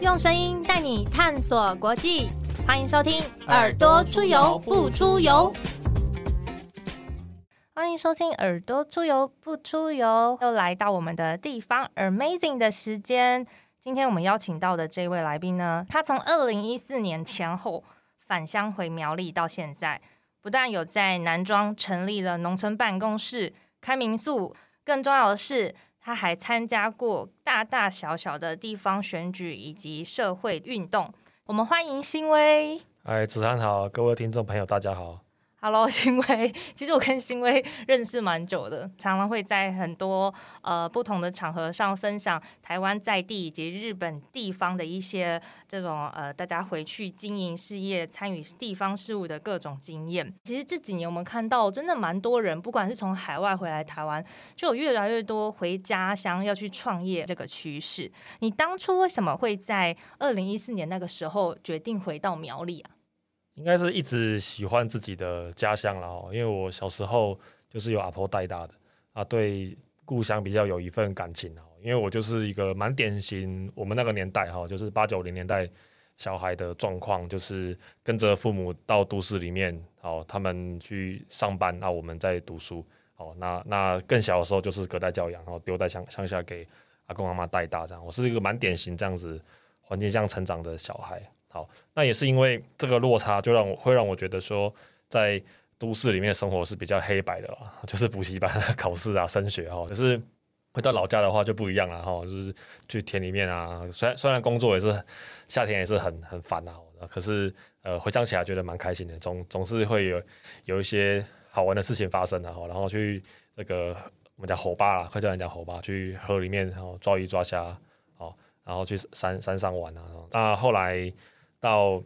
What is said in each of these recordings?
用声音带你探索国际，欢迎收听《耳朵出游不出游》。欢迎收听《耳朵出游不出游》，又来到我们的地方 Amazing 的时间。今天我们邀请到的这位来宾呢，他从二零一四年前后返乡回苗栗到现在，不但有在南庄成立了农村办公室、开民宿，更重要的是，他还参加过大大小小的地方选举以及社会运动。我们欢迎新威。哎，子涵好，各位听众朋友，大家好。Hello，新威。其实我跟新威认识蛮久的，常常会在很多呃不同的场合上分享台湾在地以及日本地方的一些这种呃大家回去经营事业、参与地方事务的各种经验。其实这几年我们看到，真的蛮多人，不管是从海外回来台湾，就有越来越多回家乡要去创业这个趋势。你当初为什么会在二零一四年那个时候决定回到苗栗啊？应该是一直喜欢自己的家乡了哦，因为我小时候就是有阿婆带大的啊，对故乡比较有一份感情哦。因为我就是一个蛮典型，我们那个年代哈，就是八九零年代小孩的状况，就是跟着父母到都市里面，哦，他们去上班，那我们在读书，哦，那那更小的时候就是隔代教养，然后丢在乡乡下给阿公阿妈带大这样。我是一个蛮典型这样子环境下成长的小孩。好，那也是因为这个落差，就让我会让我觉得说，在都市里面生活是比较黑白的啦，就是补习班、考试啊、升学哈。可是回到老家的话就不一样了哈，就是去田里面啊，虽然虽然工作也是夏天也是很很烦啊，可是呃回想起来觉得蛮开心的，总总是会有有一些好玩的事情发生的哈。然后去那个我们讲吼巴啦，客家人讲吼巴，去河里面然后抓鱼抓虾，哦，然后去山山上玩啊。那后来。到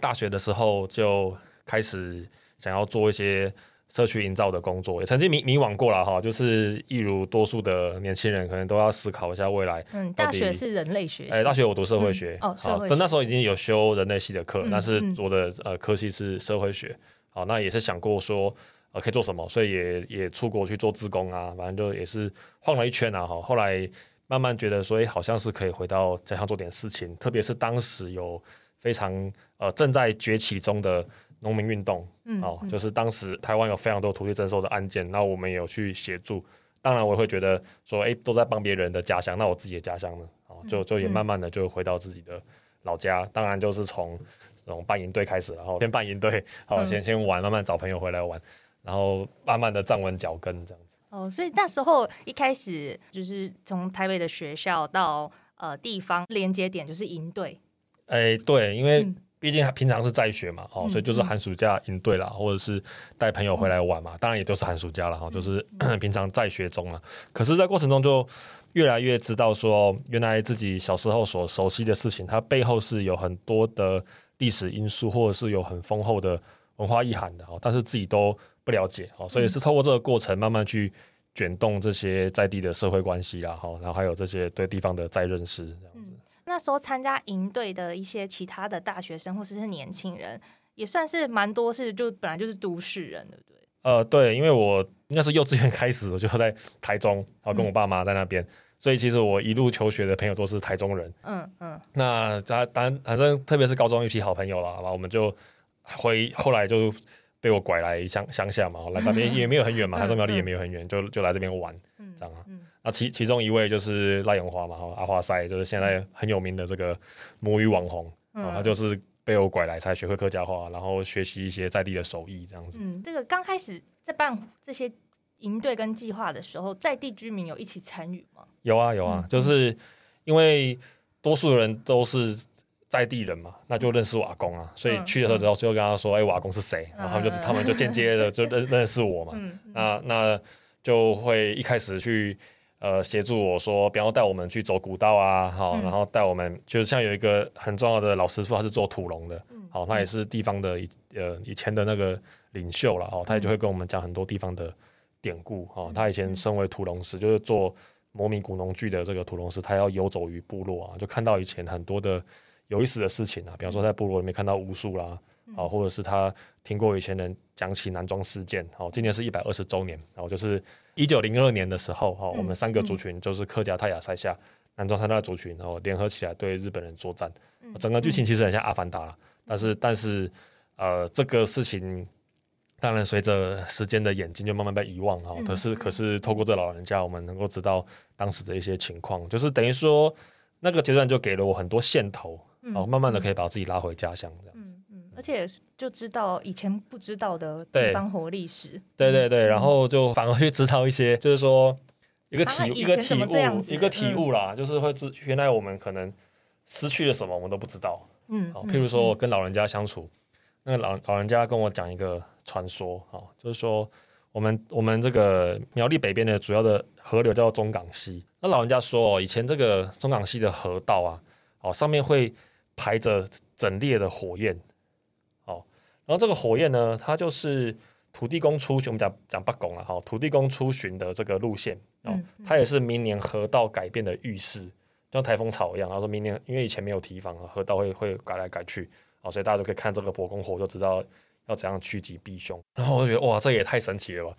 大学的时候就开始想要做一些社区营造的工作，也曾经迷迷惘过了哈，就是一如多数的年轻人，可能都要思考一下未来。嗯，大学是人类学，哎，大学我读社会学，哦，好，但那时候已经有修人类系的课，但是我的呃科系是社会学，好，那也是想过说呃可以做什么，所以也也出国去做志工啊，反正就也是晃了一圈啊，哈，后来慢慢觉得所以，好像是可以回到家乡做点事情，特别是当时有。非常呃正在崛起中的农民运动，嗯，哦，就是当时台湾有非常多土地征收的案件，那我们也有去协助。当然，我会觉得说，哎，都在帮别人的家乡，那我自己的家乡呢？哦，就就也慢慢的就回到自己的老家。当然，就是从从办营队开始，然后先办营队，好，先先玩，慢慢找朋友回来玩，然后慢慢的站稳脚跟这样子。哦，所以那时候一开始就是从台北的学校到呃地方连接点就是营队。哎，对，因为毕竟平常是在学嘛，哦，所以就是寒暑假营队啦，或者是带朋友回来玩嘛，当然也就是寒暑假了哈，就是 平常在学中啊。可是，在过程中就越来越知道说，原来自己小时候所熟悉的事情，它背后是有很多的历史因素，或者是有很丰厚的文化意涵的哦，但是自己都不了解哦，所以是透过这个过程慢慢去卷动这些在地的社会关系啦，哈，然后还有这些对地方的再认识这样子。那时候参加营队的一些其他的大学生或者是年轻人，也算是蛮多，是就本来就是都市人，对不对？呃，对，因为我应该是幼稚园开始，我就在台中，然后跟我爸妈在那边，所以其实我一路求学的朋友都是台中人。嗯嗯。那当当反正特别是高中一批好朋友了，好吧我们就回后来就被我拐来乡乡下嘛，来那边 也没有很远嘛，台中苗栗也没有很远，就就来这边玩，这样啊。那其其中一位就是赖永华嘛，哈，阿华塞就是现在很有名的这个母语网红，啊，他就是被我拐来才学会客家话，然后学习一些在地的手艺，这样子。嗯，这个刚开始在办这些营队跟计划的时候，在地居民有一起参与吗？有啊，有啊，就是因为多数人都是在地人嘛，那就认识瓦工啊，所以去的时候之后就跟他说，哎，我阿公是谁？然后就他们就间接的就认 认识我嘛。那那就会一开始去。呃，协助我说，比方带我们去走古道啊，好，然后带我们就是像有一个很重要的老师傅，他是做土龙的，好，他也是地方的呃以前的那个领袖了，哦，他也就会跟我们讲很多地方的典故，哦，他以前身为土龙师，就是做模拟古农剧的这个土龙师，他要游走于部落啊，就看到以前很多的有意思的事情啊，比方说在部落里面看到巫术啦，啊，或者是他听过以前人讲起南庄事件，好，今年是一百二十周年，然后就是。一九零二年的时候，哈，我们三个族群就是客家泰雅塞夏南庄三大族群，然后联合起来对日本人作战。嗯整个剧情其实很像《阿凡达》啦，但是但是呃，这个事情当然随着时间的演进就慢慢被遗忘啊。嗯可是可是透过这老人家，我们能够知道当时的一些情况，就是等于说那个阶段就给了我很多线头，然哦，慢慢的可以把自己拉回家乡这样。而且就知道以前不知道的对地方活历史。对对对，然后就反而去知道一些，就是说一个啊体一个体悟，子一个体悟啦，就是会知原来我们可能失去了什么，我们都不知道。嗯，好，嗯譬如说我跟老人家相处，那个老老人家跟我讲一个传说，好，就是说我们我们这个苗栗北边的主要的河流叫做中港溪。那老人家说哦，以前这个中港溪的河道啊，哦上面会排着整列的火焰，哦，然后这个火焰呢，它就是土地公出巡，我们讲讲八公了哈，土地公出巡的这个路线哦嗯，它也是明年河道改变的预示。像台风草一样，然后说明年因为以前没有提防啊，河道会会改来改去，哦，所以大家都可以看这个伯公火就知道要怎样趋吉避凶。然后我就觉得哇，这也太神奇了吧！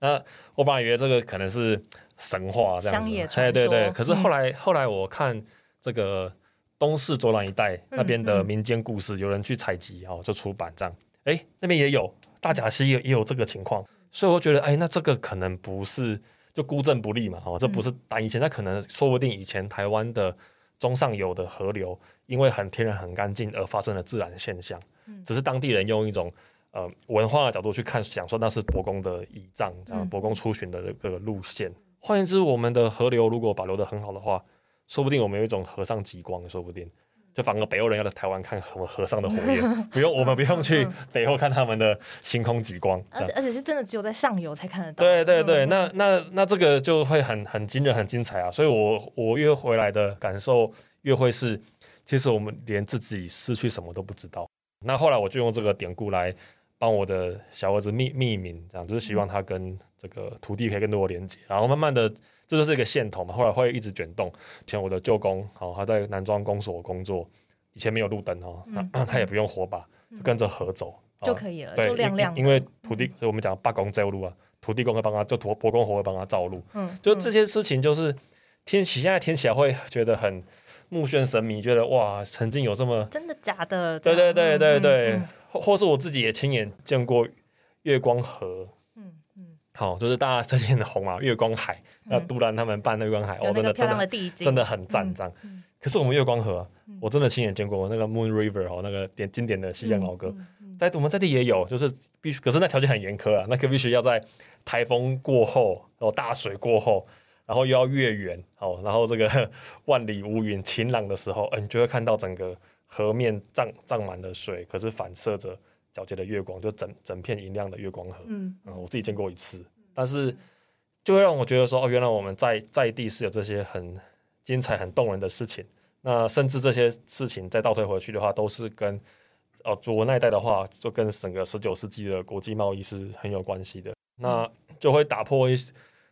那我本来以为这个可能是神话这样子，哎对对对。可是后嗯来、后来我看这个东市左朗一带那边的嗯民间故事，有人去采集哦，就出版这样，哎，那边也有大甲溪也也有这个情况，所以我觉得哎，那这个可能不是就孤证不立嘛，哦，这不是单以前，那可能说不定以前台湾的中上游的河流，因为很天然很干净而发生了自然现象，嗯只是当地人用一种呃文化的角度去看，想说那是伯公的仪仗，这样嗯伯公出巡的这个路线。换言之，我们的河流如果保留的很好的话，说不定我们有一种河上极光，说不定。就反而北欧人要来台湾看河河上的火焰，不用我们不用去北欧看他们的星空极光，而且。而且是真的只有在上游才看得到。对对对，嗯那那那这个就会很很惊人、很精彩啊！所以我我越回来的感受越会是，其实我们连自己失去什么都不知道。那后来我就用这个典故来帮我的小儿子命命名，这样就是希望他跟这个土地可以更多的连接，然后慢慢的这就是一个线头嘛，后来会一直卷动。以前我的舅公，好、他在南庄公所工作，以前没有路灯哦，嗯那 他也不用火把，就跟着河走。哦就可以了，对，就亮亮。因因为土地，所以我们讲八公照路啊，土地公会帮他，就土伯公火会帮他照路，嗯，就这些事情，就是听起现在听起来会觉得很目眩神迷，觉得哇，曾经有这么嗯真的假的？对对对对嗯对嗯，或或是我自己也亲眼见过月光河。好，就是大家最近很红啊，月光海，那嗯杜兰他们办的月光海，哦，有那个漂真的真的真的很赞嗯这样。嗯可是我们月光河我真的亲眼见过那个 Moon River 哦，那个典经典的西洋老歌，在我们这里也有，就是必须，可是那条件很严苛啊，那个必须要在台风过后，然后大水过后，然后又要月圆，哦，然后这个 万里无云、晴朗的时候，嗯、你就会看到整个河面涨涨满了水，可是反射着皎洁的月光，就整整片银亮的月光河。嗯嗯，我自己见过一次，但是就会让我觉得说，哦，原来我们在在地是有这些很精彩、很动人的事情。那甚至这些事情再倒退回去的话，都是跟哦，我那一代的话，就跟整个十九世纪的国际贸易是很有关系的。那就会打破一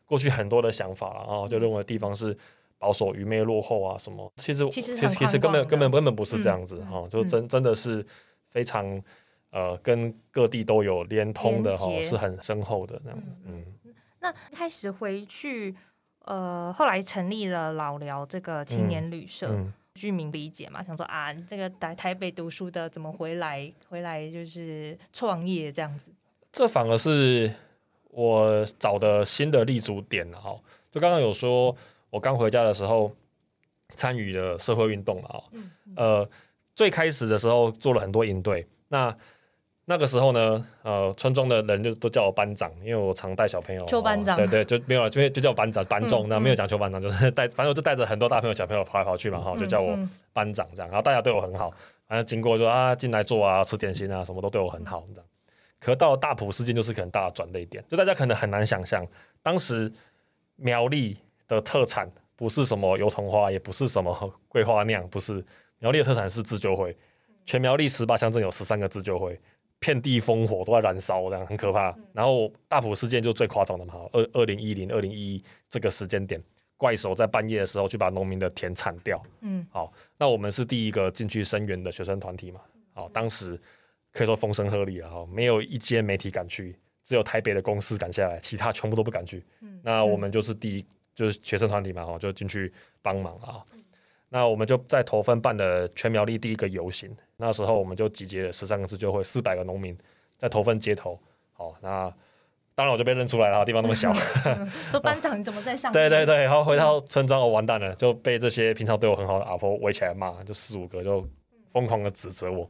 过去很多的想法了，然后就认为地方是保守、愚昧、落后啊什么。其实其实其实根本根本根本不是这样子嗯哈、就嗯真真的是非常呃跟各地都有连通的哈、是很深厚的那样。嗯那开始回去，呃，后来成立了老寮这个青年旅社。嗯居民理解嘛，想说啊，这个台台北读书的怎么回来？回来就是创业这样子。这反而是我找的新的立足点了哈。就刚刚有说，我刚回家的时候参与了社会运动了哈。嗯呃，最开始的时候做了很多应对，那那个时候呢，呃，村中的人就都叫我班长，因为我常带小朋友。邱班长哦对对，就没有，就就叫我班长班重，嗯那、没有讲邱班长，就是带，反正我就带着很多大朋友小朋友跑来跑去嘛，哈、就叫我嗯班长这样，然后大家对我很好，反正经过就啊进来坐啊吃点心啊什么都对我很好这样。可到了大埔事件就是个很大的转捩点，就大家可能很难想象，当时苗栗的特产不是什么油桐花，也不是什么桂花酿，不是苗栗的特产是自救会，全苗栗十八乡镇有十三个自救会，遍地烽火都在燃烧，这样很可怕。然后大埔事件就最夸张的嘛，二二零一零、二零一一这个时间点，怪手在半夜的时候去把农民的田铲掉。嗯好，那我们是第一个进去声援的学生团体嘛。好，当时可以说风声鹤唳了哈，没有一间媒体敢去，只有台北的公司敢下来，其他全部都不敢去。嗯那我们就是第一就是学生团体嘛，哈，就进去帮忙啊。那我们就在头份办的全苗栗第一个游行，那时候我们就集结了十三个自救会，四百个农民在头份街头。好，那当然我就被认出来了，地方那么小。说班长你怎么在上？对对对，然后回到村庄，我完蛋了，就被这些平常对我很好的阿婆围起来骂，就四五个就疯狂的指责我，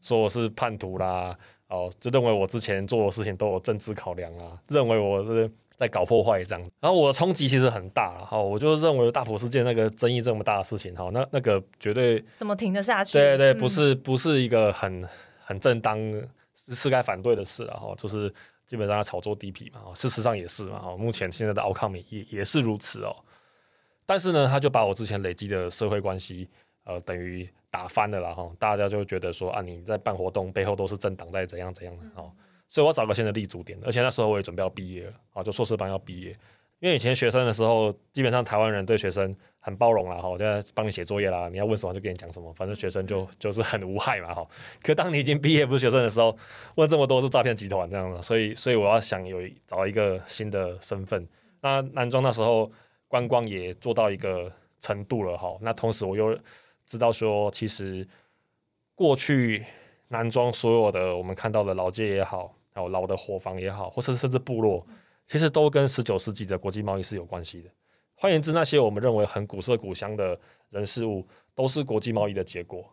说我是叛徒啦，哦，就认为我之前做的事情都有政治考量啊，认为我是。在搞破坏这样，然后我的冲击其实很大了哈，我就认为大埔事件那个争议这么大的事情哈，那那个绝对怎么停得下去？对对，不是不是一个很很正当是该反对的事了哈，就是基本上要炒作地皮嘛，事实上也是嘛哈，目前现在的奥康美也也是如此哦，但是呢，他就把我之前累积的社会关系呃等于打翻了啦哈，大家就觉得说啊你在办活动背后都是政党在怎样怎样的哦。所以我找个新的立足点，而且那时候我也准备要毕业了啊，就硕士班要毕业。因为以前学生的时候，基本上台湾人对学生很包容啦，哈，在帮你写作业啦，你要问什么就跟你讲什么，反正学生就就是很无害嘛，哈。可当你已经毕业不是学生的时候，问这么多是诈骗集团这样的，所以所以我要想有找一个新的身份。那南庄那时候观光也做到一个程度了，哈。那同时我又知道说，其实过去南庄所有的我们看到的老街也好。还有老的伙房也好，或者甚至部落，其实都跟十九世纪的国际贸易是有关系的。换言之，那些我们认为很古色古香的人事物，都是国际贸易的结果。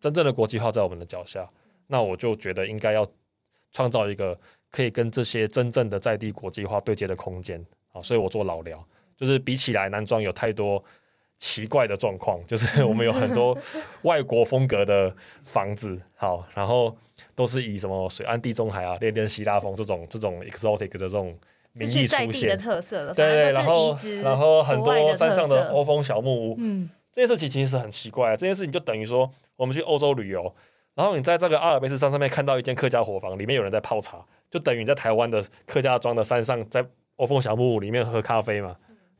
真正的国际化在我们的脚下，那我就觉得应该要创造一个可以跟这些真正的在地国际化对接的空间啊。所以我做老聊，就是比起来男装有太多奇怪的状况，就是我们有很多外国风格的房子，好，然后。都是以什么水岸地中海啊、恋恋希腊风这种这种 exotic 的这种名义出现的特色了。对对，然后然后很多山上的欧风小木屋，嗯，这件事情其实很奇怪。这件事情就等于说，我们去欧洲旅游，然后你在这个阿尔卑斯山上面看到一间客家伙房，里面有人在泡茶，就等于你在台湾的客家庄的山上，在欧风小木屋里面喝咖啡嘛，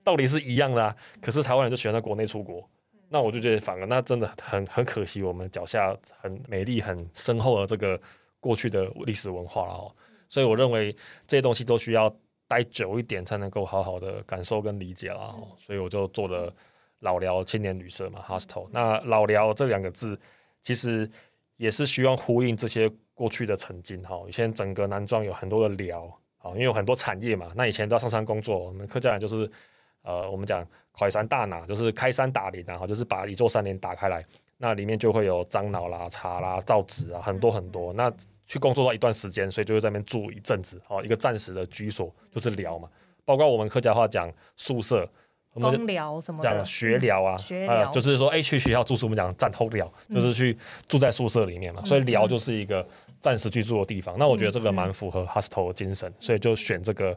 道理是一样的啊。可是台湾人就喜欢在国内出国。那我就觉得，反而那真的很很可惜，我们脚下很美丽、很深厚的这个过去的历史文化了哦。所以我认为这些东西都需要待久一点，才能够好好的感受跟理解了哦。所以我就做了老寮青年旅社嘛，hostel。那老寮这两个字，其实也是希望呼应这些过去的曾经哈。以前整个南庄有很多的寮啊，因为有很多产业嘛。那以前都要上山工作，我们客家人就是呃，我们讲。快山大拿就是开山打林，然后就是把一座山林打开来，那里面就会有樟脑啦、茶啦、造纸啊，很多很多。那去工作到一段时间，所以就会在那边住一阵子，哦，一个暂时的居所就是寮嘛。包括我们客家话讲宿舍，公寮什么讲学寮啊，啊，就是说哎去学校住宿，我们讲战后寮，就是去住在宿舍里面嘛。所以寮就是一个暂时居住的地方。那我觉得这个蛮符合 hostel 的精神，所以就选这个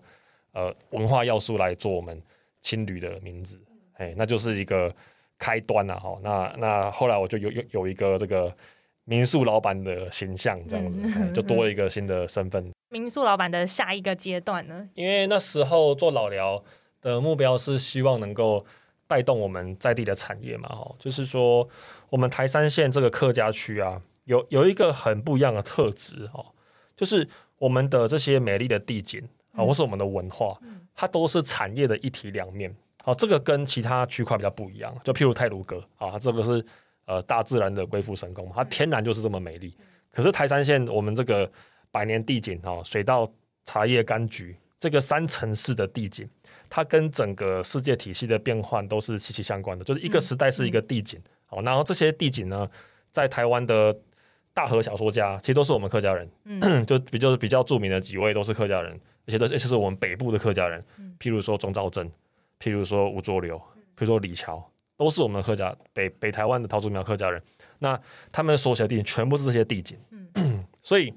呃文化要素来做我们青旅的名字。哎，那就是一个开端了哈。那那后来我就有有有一个这个民宿老板的形象，这样子就多了一个新的身份。民宿老板的下一个阶段呢？因为那时候做老聊的目标是希望能够带动我们在地的产业嘛，哈，就是说我们台山县这个客家区啊，有有一个很不一样的特质哈，就是我们的这些美丽的地景啊，或是我们的文化，它都是产业的一体两面。好，这个跟其他区块比较不一样，就譬如泰鲁阁啊，这个是呃大自然的鬼斧神工，它天然就是这么美丽。可是台山县我们这个百年地景啊，水稻、茶叶、柑橘这个三层式的地景，它跟整个世界体系的变换都是息息相关的，就是一个时代是一个地景。好，然后这些地景呢，在台湾的大河小说家其实都是我们客家人，就比较比较著名的几位都是客家人，而且都而且是我们北部的客家人，譬如说钟兆珍。譬如说吴浊流，譬如说李桥，都是我们客家北北台湾的桃竹苗客家人。那他们所写的地景全部是这些地景，所以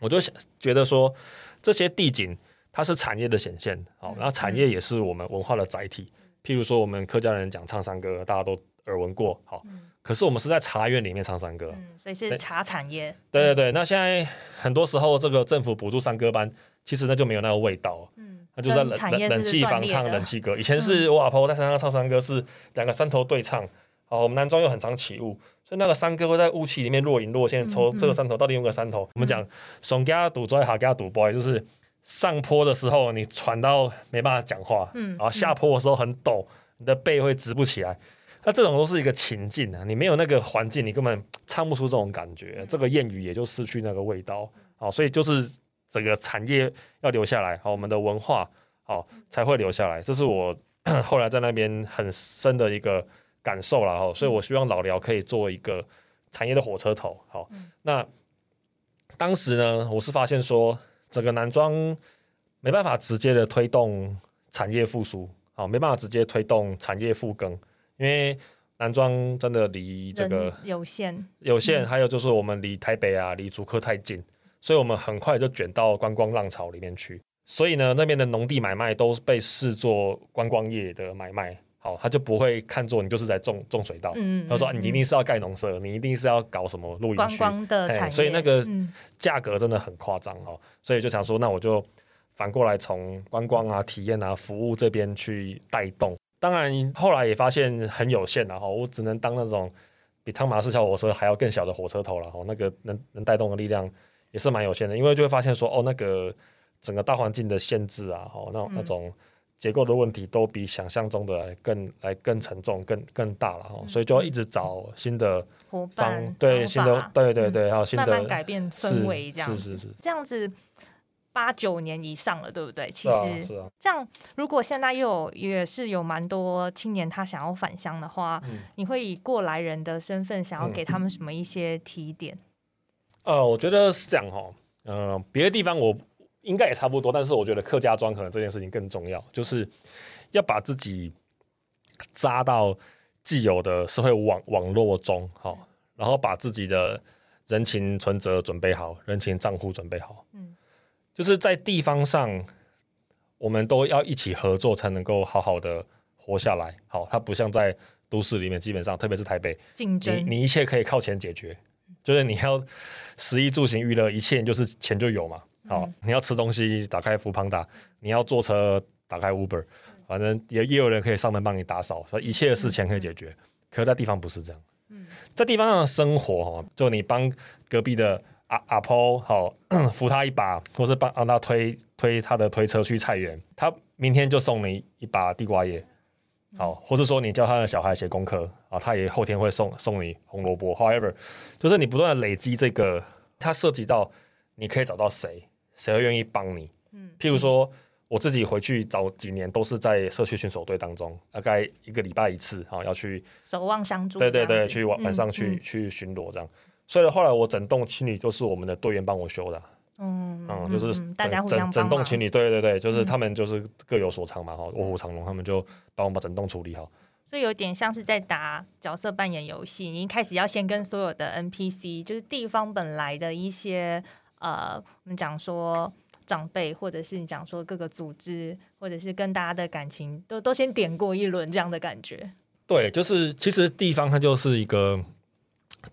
我就想觉得说，这些地景它是产业的显现，好，然后产业也是我们文化的载体。譬如说我们客家人讲唱山歌，大家都耳闻过，好，可是我们是在茶园里面唱山歌，所以是茶产业。对对对，那现在很多时候这个政府补助山歌班，其实那就没有那个味道。那就在冷冷冷气房唱冷气歌，以前是我阿婆在山上唱山歌，是两个山头对唱。好，我们南庄又很常起雾，所以那个山歌会在雾气里面若隐若现。从这个山头到另一个山头，我们讲上家赌 boy 下家赌 boy，就是上坡的时候你喘到没办法讲话，嗯然后下坡的时候很陡，你的背会直不起来。那这种都是一个情境啊，你没有那个环境，你根本唱不出这种感觉，这个谚语也就失去那个味道。好，所以就是整个产业要留下来，好，我们的文化好才会留下来。这是我 后来在那边很深的一个感受了哈。所以我希望老寮可以做一个产业的火车头。好，那当时呢，我是发现说，整个男装没办法直接的推动产业复苏，好，没办法直接推动产业复耕，因为男装真的离这个有限，有限，还有就是我们离台北啊，离竹科太近，所以我们很快就卷到观光浪潮里面去。所以呢，那边的农地买卖都被视作观光业的买卖，好，他就不会看作你就是在种种水稻。嗯，他说嗯你一定是要盖农舍，你一定是要搞什么露营观区，光的产业，哎所以那个嗯价格真的很夸张哦。所以就想说，那我就反过来从观光啊、体验啊、服务这边去带动。当然后来也发现很有限了哈，我只能当那种比汤马士小火车还要更小的火车头了哈，那个能能带动的力量也是蛮有限的，因为就会发现说哦，那个整个大环境的限制啊，哦，那嗯那种结构的问题都比想象中的来更来更沉重、更更大了哈，所以就要一直找新的伙方伴对新的对对对，还有新的慢慢改变氛围，这样子是是是这样子八九年以上了，对不对？其实这样，如果现在又有也是有蛮多青年他想要返乡的话，嗯你会以过来人的身份想要嗯给他们什么一些提点？呃，我觉得是这样哈，呃，别的地方我应该也差不多，但是我觉得客家庄可能这件事情更重要，就是要把自己扎到既有的社会网网络中，好，然后把自己的人情存折准备好，人情账户准备好，嗯就是在地方上，我们都要一起合作，才能够好好的活下来。好，它不像在都市里面，基本上特别是台北，你竞争，你一切可以靠钱解决，就是你要食衣住行娱乐，一切就是钱就有嘛。好，你要吃东西，打开福胖达；你要坐车，打开 Uber，反正也也有人可以上门帮你打扫，所以一切的事钱可以解决。可是在地方不是这样，在地方上的生活哈，就你帮隔壁的阿阿婆好 扶他一把，或是帮让他推推他的推车去菜园，他明天就送你一把地瓜叶，好，或是说你教他的小孩写功课啊，他也后天会送送你红萝卜。However，就是你不断的累积这个，它涉及到你可以找到谁，谁会愿意帮你。嗯譬如说，我自己回去早几年都是在社区巡守队当中，大概一个礼拜一次，啊、要去守望相助，对对对，去晚晚上去、嗯去巡逻这样。所以后来我整栋青旅都是我们的队员帮我修的啊，嗯嗯，就是嗯大家互整相整栋情侣，对对对，就是嗯他们就是各有所长嘛，哈，卧虎藏龙，他们就帮我把整栋处理好。所以有点像是在打角色扮演游戏，你一开始要先跟所有的 NPC，就是地方本来的一些呃，我们讲说长辈，或者是你讲说各个组织，或者是跟大家的感情，都都先点过一轮这样的感觉。对，就是其实地方它就是一个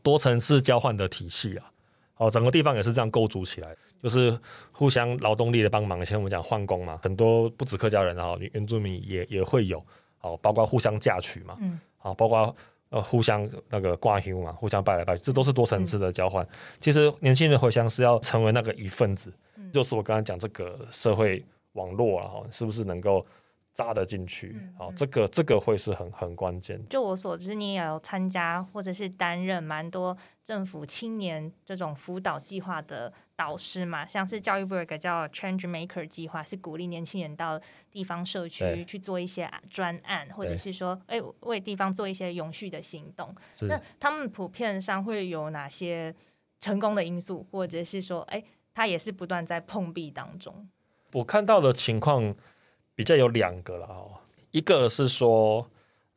多层次交换的体系啊。哦，整个地方也是这样构筑起来，就是互相劳动力的帮忙。像我们讲换工嘛，很多不止客家人啊，原住民也也会有。哦，包括互相嫁娶嘛，嗯，啊，包括呃互相那个挂休嘛，互相拜来拜去，这都是多层次的交换。其实年轻人回乡是要成为那个一份子，嗯就是我刚刚讲这个社会网络啊，是不是能够扎得进去？嗯好、这个这个会是很很关键。就我所知，你也有参加或者是担任蛮多政府青年这种辅导计划的导师嘛，像是教育部有一个叫 Change Maker 计划，是鼓励年轻人到地方社区去做一些专案，或者是说，哎、为地方做一些永续的行动。那他们普遍上会有哪些成功的因素，或者是说，哎、他也是不断在碰壁当中。我看到的情况比较有两个了哦，一个是说，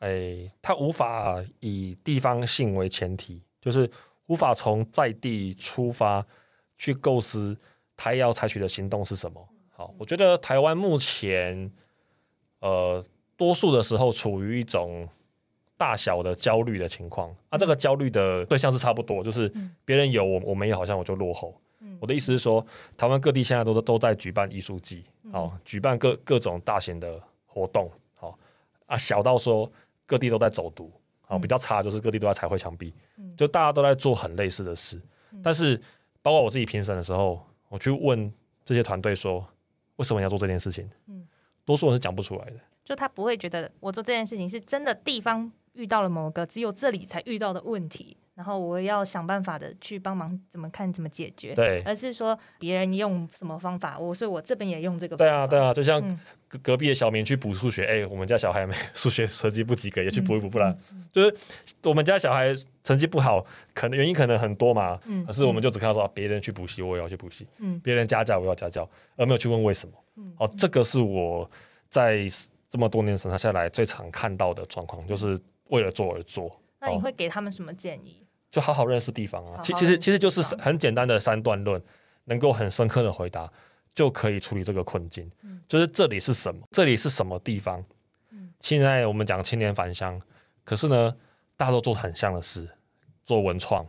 哎，他无法以地方性为前提，就是无法从在地出发去构思他要采取的行动是什么。好，我觉得台湾目前，呃，多数的时候处于一种大小的焦虑的情况。啊，这个焦虑的对象是差不多，就是嗯别人有我我没有，好像我就落后。嗯我的意思是说，台湾各地现在都都在举办艺术季，嗯好、举办各各种大型的活动，好、啊，小到说各地都在走读，好、嗯比较差就是各地都在彩绘墙壁，嗯就大家都在做很类似的事。但是，包括我自己评审的时候，我去问这些团队说，为什么要做这件事情？嗯多数人是讲不出来的。就他不会觉得我做这件事情是真的地方遇到了某个只有这里才遇到的问题，然后我要想办法的去帮忙怎么看怎么解决，对，而是说别人用什么方法，我所以我这边也用这个方法。对啊，对啊，就像嗯。隔隔壁的小明去补数学，哎、我们家小孩没数学成绩不及格，也去补一补，不然嗯就是我们家小孩成绩不好，可能原因可能很多嘛，嗯可是我们就只看到说啊别人去补习，我也要去补习，嗯。别人家教我要家教，而没有去问为什么。嗯哦，这个是我在这么多年审查下来最常看到的状况，就是为了做而做。那你会给他们什么建议？就好好认识地方啊。好好其其实其实就是很简单的三段论，能够很深刻的回答，就可以处理这个困境。嗯就是这里是什么？这里是什么地方？嗯现在我们讲青年返乡，可是呢，大家都做很像的事，做文创，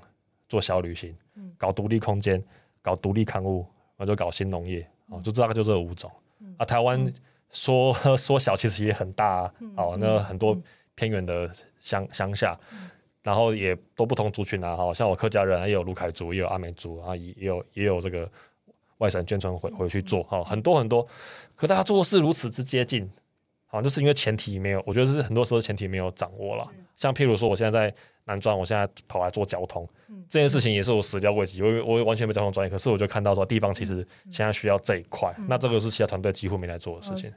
做小旅行，嗯搞独立空间，搞独立刊物，然后就搞新农业，哦，就大概就这五种。嗯啊，台湾说说小其实也很大啊，嗯哦，那很多偏远的乡乡下，然后也都不同族群啊，哈，像我客家人也有卢凯族，也有阿美族啊，也也有也有这个外省眷村回回去做，哈，很多很多，可大家做事如此之接近，好，就是因为前提没有，我觉得是很多时候前提没有掌握了。像譬如说，我现在在南庄，我现在跑来做交通，嗯这件事情也是我始料未及，我我完全没交通专业，可是我就看到说地方其实现在需要这一块，那这个是其他团队几乎没来做的事情。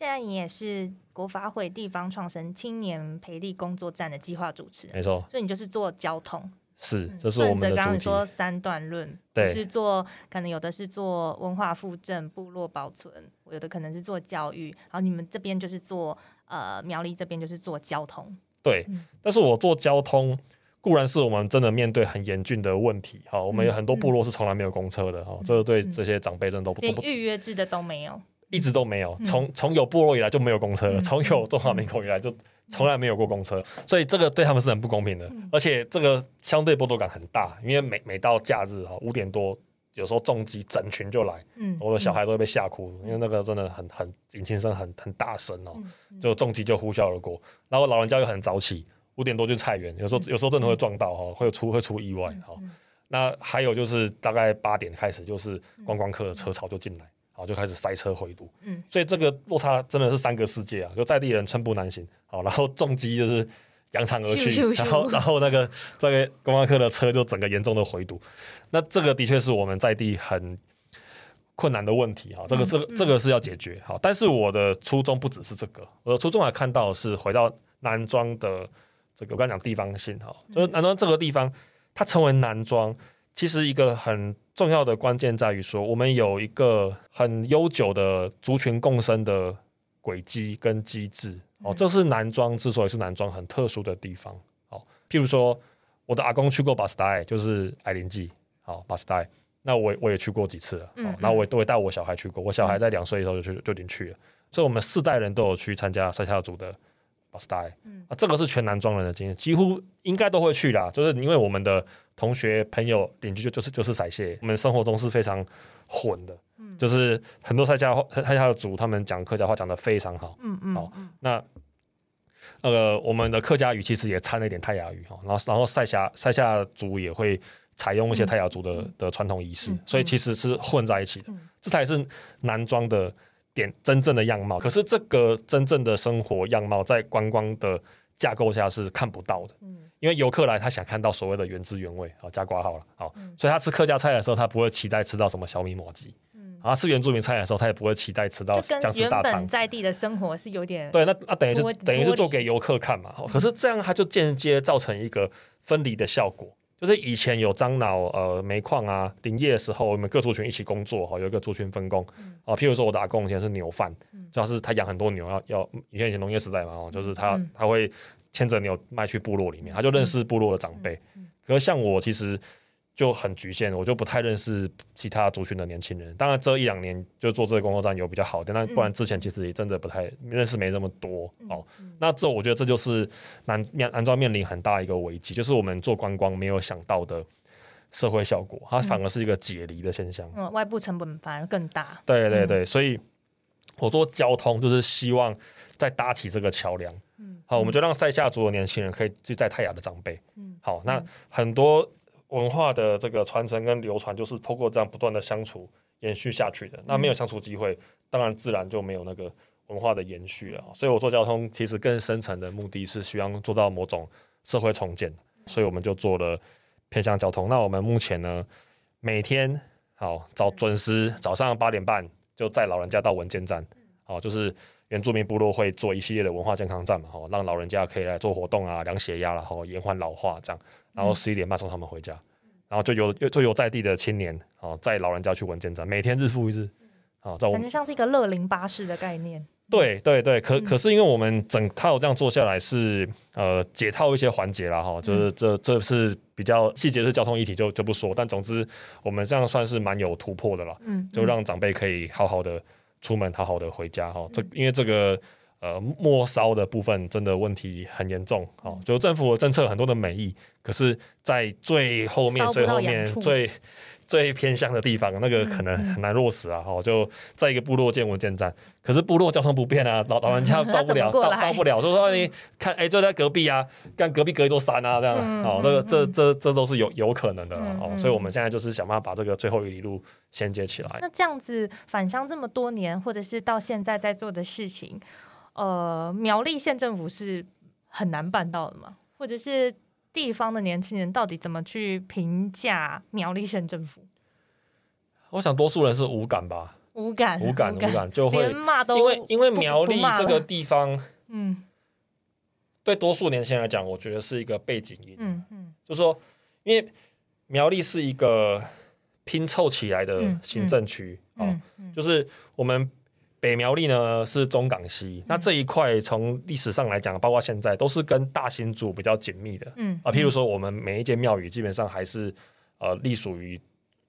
现在你也是国发会地方创生青年培力工作站的计划主持人，没错，所以你就是做交通。是嗯这是我们刚刚。说三段论，对是做可能有的是做文化复振、部落保存，有的可能是做教育，然后你们这边就是做呃苗栗这边就是做交通。对嗯，但是我做交通，固然是我们真的面对很严峻的问题。哈，我们有很多部落是从来没有公车的，哈，这个对这些长辈真的都不连都不预约制的都没有。一直都没有，嗯。从从有部落以来就没有公车从有中华民国以来就从来没有过公车，所以这个对他们是很不公平的，嗯。而且这个相对剥夺感很大，因为每每到假日哈五点多，有时候重机整群就来，嗯，我的小孩都会被吓哭，因为那个真的很很引擎声很很大声哦，嗯就重机就呼啸而过，然后老人家又很早起，五点多就菜园，有时候有时候真的会撞到哈，会有出会出意外哈。嗯。那还有就是大概八点开始，就是观光客的车潮就进来，好就开始塞车回堵，嗯。所以这个落差真的是三个世界啊，就在地人寸步难行，好，然后重机就是扬长而去，咻咻咻然后然后那个这个观光客的车就整个严重的回堵，那这个的确是我们在地很困难的问题哈，这个这这个是要解决好，但是我的初衷不只是这个，我的初衷还看到是回到南庄的这个我刚才讲地方性哈，就是南庄这个地方它成为南庄，其实一个很重要的关键在于说，我们有一个很悠久的族群共生的轨迹跟机制。哦，嗯。这是男装之所以是男装很特殊的地方。哦。譬如说，我的阿公去过巴斯代，就是矮林记，好巴斯代，那我我也去过几次了，嗯哦，然后我也都会带我小孩去过，我小孩在两岁的时候就去就已经去了，所以我们四代人都有去参加塞夏族的巴斯代，嗯。啊，这个是全南庄人的经验，几乎应该都会去啦，就是因为我们的同学、朋友、邻居就就是就是塞谢，我们生活中是非常混的，嗯。就是很多塞夏话、塞夏的族他们讲客家话讲得非常好，嗯嗯好嗯。那呃，我们的客家语其实也掺了一点泰雅语哈，然后然后塞夏塞夏族也会采用一些泰雅族的、的传统仪式，嗯所以其实是混在一起的，嗯。这才是南庄的点真正的样貌。可是这个真正的生活样貌在观光的架构下是看不到的，嗯。因为游客来他想看到所谓的原汁原味，好加挂号了，好，嗯。所以他吃客家菜的时候，他不会期待吃到什么小米磨鸡，嗯，然后吃原住民菜的时候，他也不会期待吃到就跟姜丝大肠。在地的生活是有点对，那那等于是等于是做给游客看嘛。哦。可是这样他就间接造成一个分离的效果，就是以前有樟脑呃煤矿啊林业的时候，我们各族群一起工作哈，有一个族群分工嗯啊。譬如说我的阿公以前是牛贩嗯，主要是他养很多牛，要要以前以前农业时代嘛哦，就是他嗯他会牵着牛卖去部落里面，他就认识部落的长辈。可是像我其实。就很局限，我就不太认识其他族群的年轻人。当然，这一两年就做这个工作站有比较好的，但不然之前其实也真的不太认识没这么多哦。嗯那这我觉得这就是南面安装面临很大一个危机，就是我们做观光没有想到的社会效果，它反而是一个解离的现象。嗯外部成本反而更大。对对对，所以我做交通就是希望再搭起这个桥梁。嗯好，我们就让塞夏族的年轻人可以去在泰雅的长辈。嗯好，那嗯很多文化的这个传承跟流传，就是透过这样不断的相处，延续下去的。那没有相处机会，当然自然就没有那个文化的延续了。所以我做交通其实更深层的目的是希望做到某种社会重建，所以我们就做了偏向交通。那我们目前呢，每天好早准时早上八点半就载老人家到文件站，好就是原住民部落会做一系列的文化健康站嘛，哦让老人家可以来做活动啊，量血压然后延缓老化这样，然后十一点半送他们回家。然后就有就有在地的青年，哦，载老人家去文件站，每天日复一日，哦，在我感觉像是一个乐龄巴士的概念。对对对，可可是因为我们整套这样做下来是呃解套一些环节了哈，就是这这是比较细节是交通议题就就不说，但总之我们这样算是蛮有突破的了，嗯，就让长辈可以好好的出门，好好的回家哈。这因为这个。呃，末梢的部分真的问题很严重，哦，就政府的政策很多的美意，可是，在最后面、最后面、最最偏乡的地方，那个可能很难落实啊，哦，就在一个部落建文件站，可是部落交通不便啊，老老人家 到不了，到到不了，就说你看，哎，就在隔壁啊，干隔壁隔一座山啊，这样，哦，这个这这这都是有有可能的哦，所以我们现在就是想办法把这个最后一里路衔接起来。那这样子返乡这么多年，或者是到现在在做的事情。呃，苗栗县政府是很难办到的吗？或者是地方的年轻人到底怎么去评价苗栗县政府？我想多数人是无感吧，无感，无感，无感，就会骂都因为因为苗栗这个地方，嗯，对多数年轻人来讲，我觉得是一个背景音，嗯嗯，就说因为苗栗是一个拼凑起来的行政区啊，就是我们。北苗栗呢是中港西，那这一块从历史上来讲，包括现在都是跟大新竹比较紧密的。嗯啊，譬如说我们每一间庙宇基本上还是呃隶属于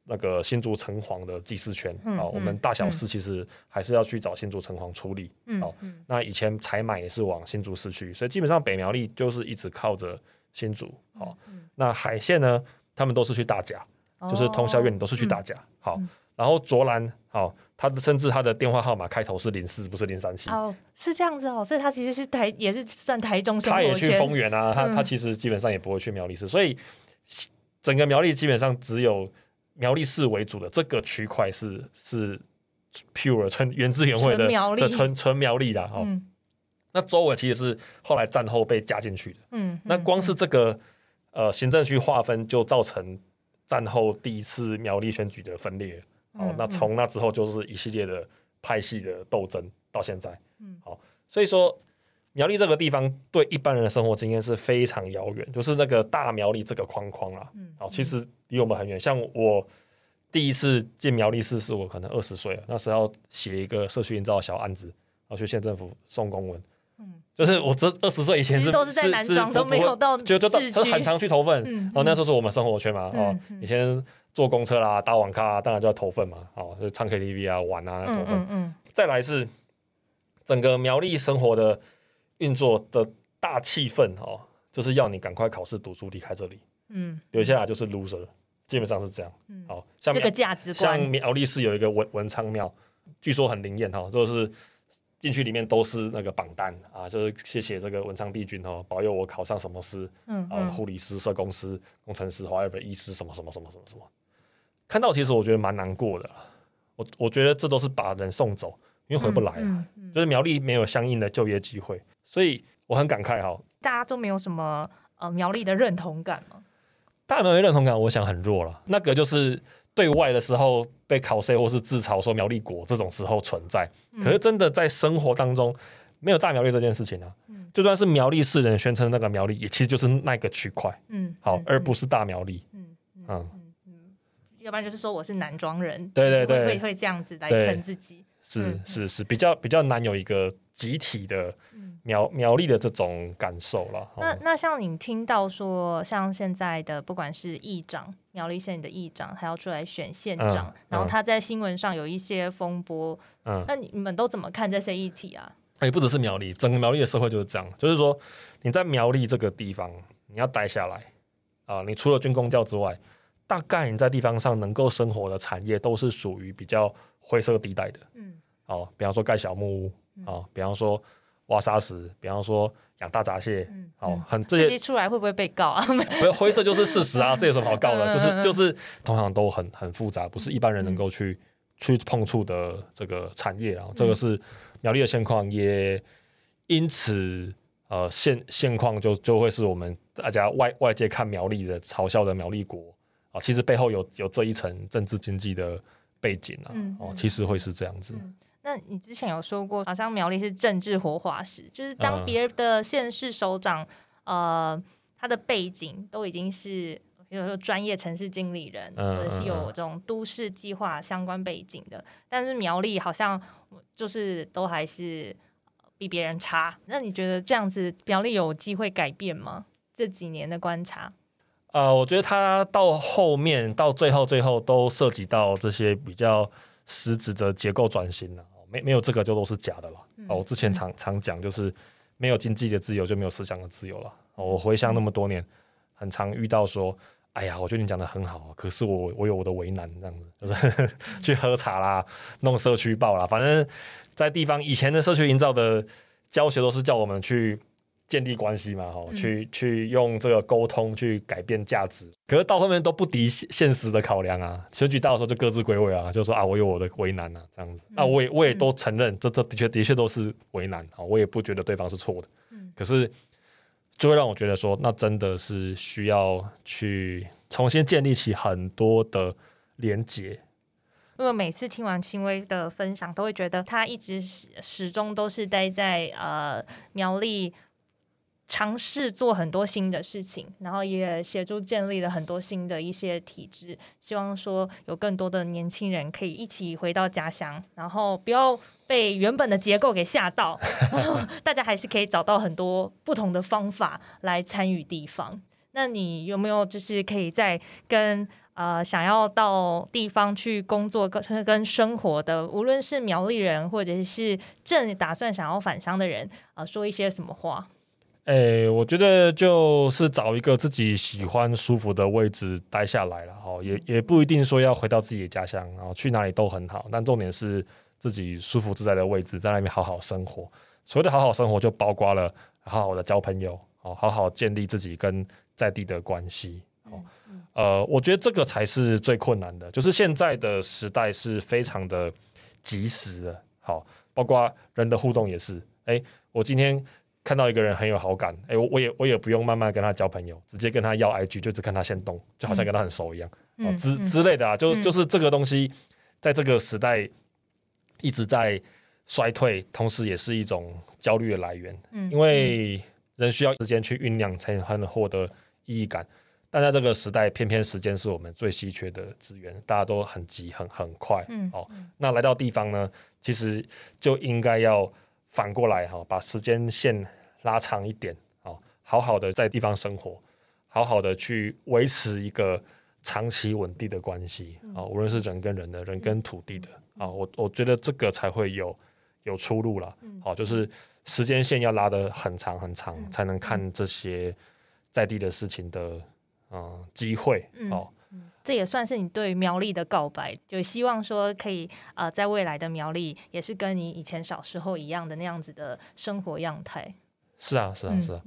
那个新竹城隍的祭祀权啊。我们大小事其实还是要去找新竹城隍处理。好，那以前采买也是往新竹市区，所以基本上北苗栗就是一直靠着新竹。好，那海线呢，他们都是去大甲，就是通宵院都是去大甲。好，然后卓兰好。他的甚至他的电话号码开头是零四，不是零三七。哦，是这样子哦，所以他其实是台，也是算台中。他也去丰原啊，他他其实基本上也不会去苗栗市，所以整个苗栗基本上只有苗栗市为主的这个区块是是 pure 纯原汁原味的这纯纯苗栗的哈。那周围其实是后来战后被加进去的。嗯，那光是这个呃行政区划分就造成战后第一次苗栗选举的分裂。哦，那从那之后就是一系列的派系的斗争到现在，嗯，好，所以说苗栗这个地方对一般人的生活经验是非常遥远，就是那个大苗栗这个框框啊，嗯，好，其实离我们很远。像我第一次进苗栗市是我可能二十岁了，那时候写一个社区营造小案子，然后去县政府送公文，嗯，就是我这二十岁以前是都是在南庄都没有到，就就就很常去投份，然后那时候是我们生活圈嘛，哦，以前。坐公车啦，打网咖，当然就要投份嘛。哦，就唱 KTV 啊，玩啊，投份。嗯嗯。再来是整个苗栗生活的运作的大气氛哦，就是要你赶快考试读书离开这里。嗯。留下来就是 loser，基本上是这样。嗯。好，像这个价值观。像苗栗市有一个文文昌庙，据说很灵验哈，就是进去里面都是那个榜单啊，就是谢谢这个文昌帝君哦，保佑我考上什么师，嗯啊，护理师、社工师、工程师，或者医师什么什么什么什么什么。看到其实我觉得蛮难过的，我我觉得这都是把人送走，因为回不来了，就是苗栗没有相应的就业机会，所以我很感慨哈。大家都没有什么呃苗栗的认同感吗？大家没有认同感，我想很弱了。那个就是对外的时候被考 C 或是自嘲说苗栗国这种时候存在，可是真的在生活当中没有大苗栗这件事情啊。就算是苗栗市人宣称那个苗栗，也其实就是那个区块，嗯，好，而不是大苗栗，嗯嗯。要不然就是说我是男装人，对对对，会会这样子来称自己，是是是比较比较难有一个集体的苗苗栗的这种感受了。那那像你听到说，像现在的不管是议长苗栗县的议长，还要出来选县长，然后他在新闻上有一些风波，嗯，那你们都怎么看这些议题啊？也不只是苗栗，整个苗栗的社会就是这样，就是说你在苗栗这个地方你要待下来啊，你除了军工教之外。大概你在地方上能够生活的产业都是属于比较灰色地带的，嗯，哦，比方说盖小木屋，哦，比方说挖沙石，比方说养大闸蟹，哦，很这些出来会不会被告啊？不，灰色就是事实啊，这有什么好告的？就是就是通常都很很复杂，不是一般人能够去去碰触的这个产业，然后这个是苗栗的现况，也因此呃现现况就就会是我们大家外外界看苗栗的嘲笑的苗栗国啊，其实背后有有这一层政治经济的背景啊，哦，其实会是这样子。那你之前有说过，好像苗栗是政治活化石，就是当别的县市首长，呃，他的背景都已经是，比如说专业城市经理人，或者是有这种都市计划相关背景的，但是苗栗好像就是都还是比别人差。那你觉得这样子苗栗有机会改变吗？这几年的观察，呃，我觉得他到后面到最后最后都涉及到这些比较实质的结构转型了。没没有这个就都是假的了。哦，我之前常常讲，就是没有经济的自由就没有思想的自由了。我回想那么多年，很常遇到说，哎呀，我觉得你讲的很好，可是我我有我的为难，这样子就是 去喝茶啦，弄社区报啦，反正在地方以前的社区营造的教学都是叫我们去。建立关系嘛，哈，去去用这个沟通去改变价值，可是到后面都不敌现实的考量啊。选举到的时候就各自归位啊，就说啊，我有我的为难啊，这样子。那我也我也都承认，这这的确的确都是为难啊，我也不觉得对方是错的。嗯，可是就会让我觉得说，那真的是需要去重新建立起很多的连结。因为每次听完轻微的分享，都会觉得他一直始始终都是待在呃苗栗。尝试做很多新的事情，然后也协助建立了很多新的一些体制，希望说有更多的年轻人可以一起回到家乡，然后不要被原本的结构给吓到，大家还是可以找到很多不同的方法来参与地方。那你有没有就是可以在跟呃想要到地方去工作跟跟生活的，无论是苗栗人或者是正打算想要返乡的人，呃，说一些什么话？诶，我觉得就是找一个自己喜欢、舒服的位置待下来了哈，也也不一定说要回到自己的家乡然后，去哪里都很好。但重点是自己舒服自在的位置，在那边好好生活。所谓的好好生活，就包括了好好的交朋友，哦，好好建立自己跟在地的关系。哦，呃，我觉得这个才是最困难的，就是现在的时代是非常的及时的，好，包括人的互动也是。诶，我今天。看到一个人很有好感，哎，我我也我也不用慢慢跟他交朋友，直接跟他要 IG，就只看他先动，就好像跟他很熟一样，哦之之类的啊，就就是这个东西，在这个时代一直在衰退，同时也是一种焦虑的来源，嗯，因为人需要时间去酝酿，才能获得意义感，但在这个时代，偏偏时间是我们最稀缺的资源，大家都很急，很很快，嗯，哦，那来到地方呢，其实就应该要。反过来哈，把时间线拉长一点，哦，好好的在地方生活，好好的去维持一个长期稳定的关系啊，无论是人跟人的，人跟土地的啊，我我觉得这个才会有有出路了。好，就是时间线要拉得很长很长，才能看这些在地的事情的嗯机会。哦。这也算是你对苗栗的告白，就希望说可以呃，在未来的苗栗也是跟你以前小时候一样的那样子的生活样态。是啊，是啊，是啊，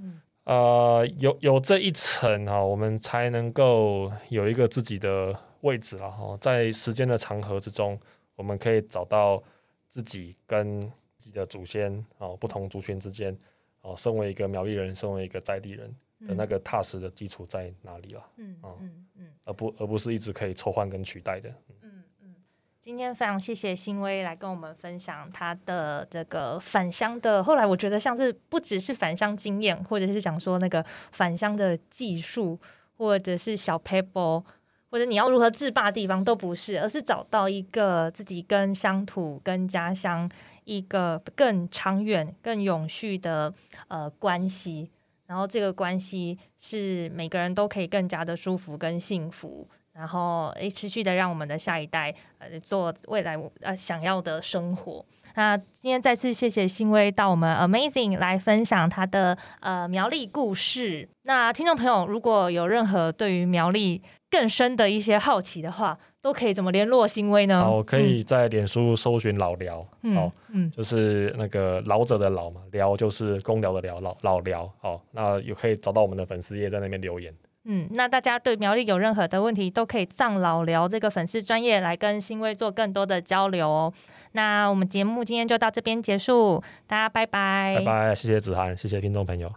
呃，有有这一层哈，我们才能够有一个自己的位置了哈。在时间的长河之中，我们可以找到自己跟自己的祖先哦，不同族群之间哦，身为一个苗栗人，身为一个在地人。的那个踏实的基础在哪里了？嗯嗯嗯，而不而不是一直可以抽换跟取代的。嗯嗯，今天非常谢谢新威来跟我们分享他的这个返乡的。后来我觉得像是不只是返乡经验，或者是讲说那个返乡的技术，或者是小 paper，或者你要如何制霸地方都不是，而是找到一个自己跟乡土、跟家乡一个更长远、更永续的呃关系。然后这个关系是每个人都可以更加的舒服跟幸福，然后诶持续的让我们的下一代呃做未来呃想要的生活。那今天再次谢谢新威到我们 Amazing 来分享他的呃苗栗故事。那听众朋友如果有任何对于苗栗更深的一些好奇的话，都可以怎么联络新威呢？哦，可以在脸书搜寻老辽，好，嗯，就是那个老者的老嘛，聊就是公聊的聊，老老聊，好，那也可以找到我们的粉丝页在那边留言，嗯，那大家对苗栗有任何的问题，都可以上老聊这个粉丝专业来跟新威做更多的交流哦。那我们节目今天就到这边结束，大家拜拜，拜拜，谢谢子涵，谢谢听众朋友。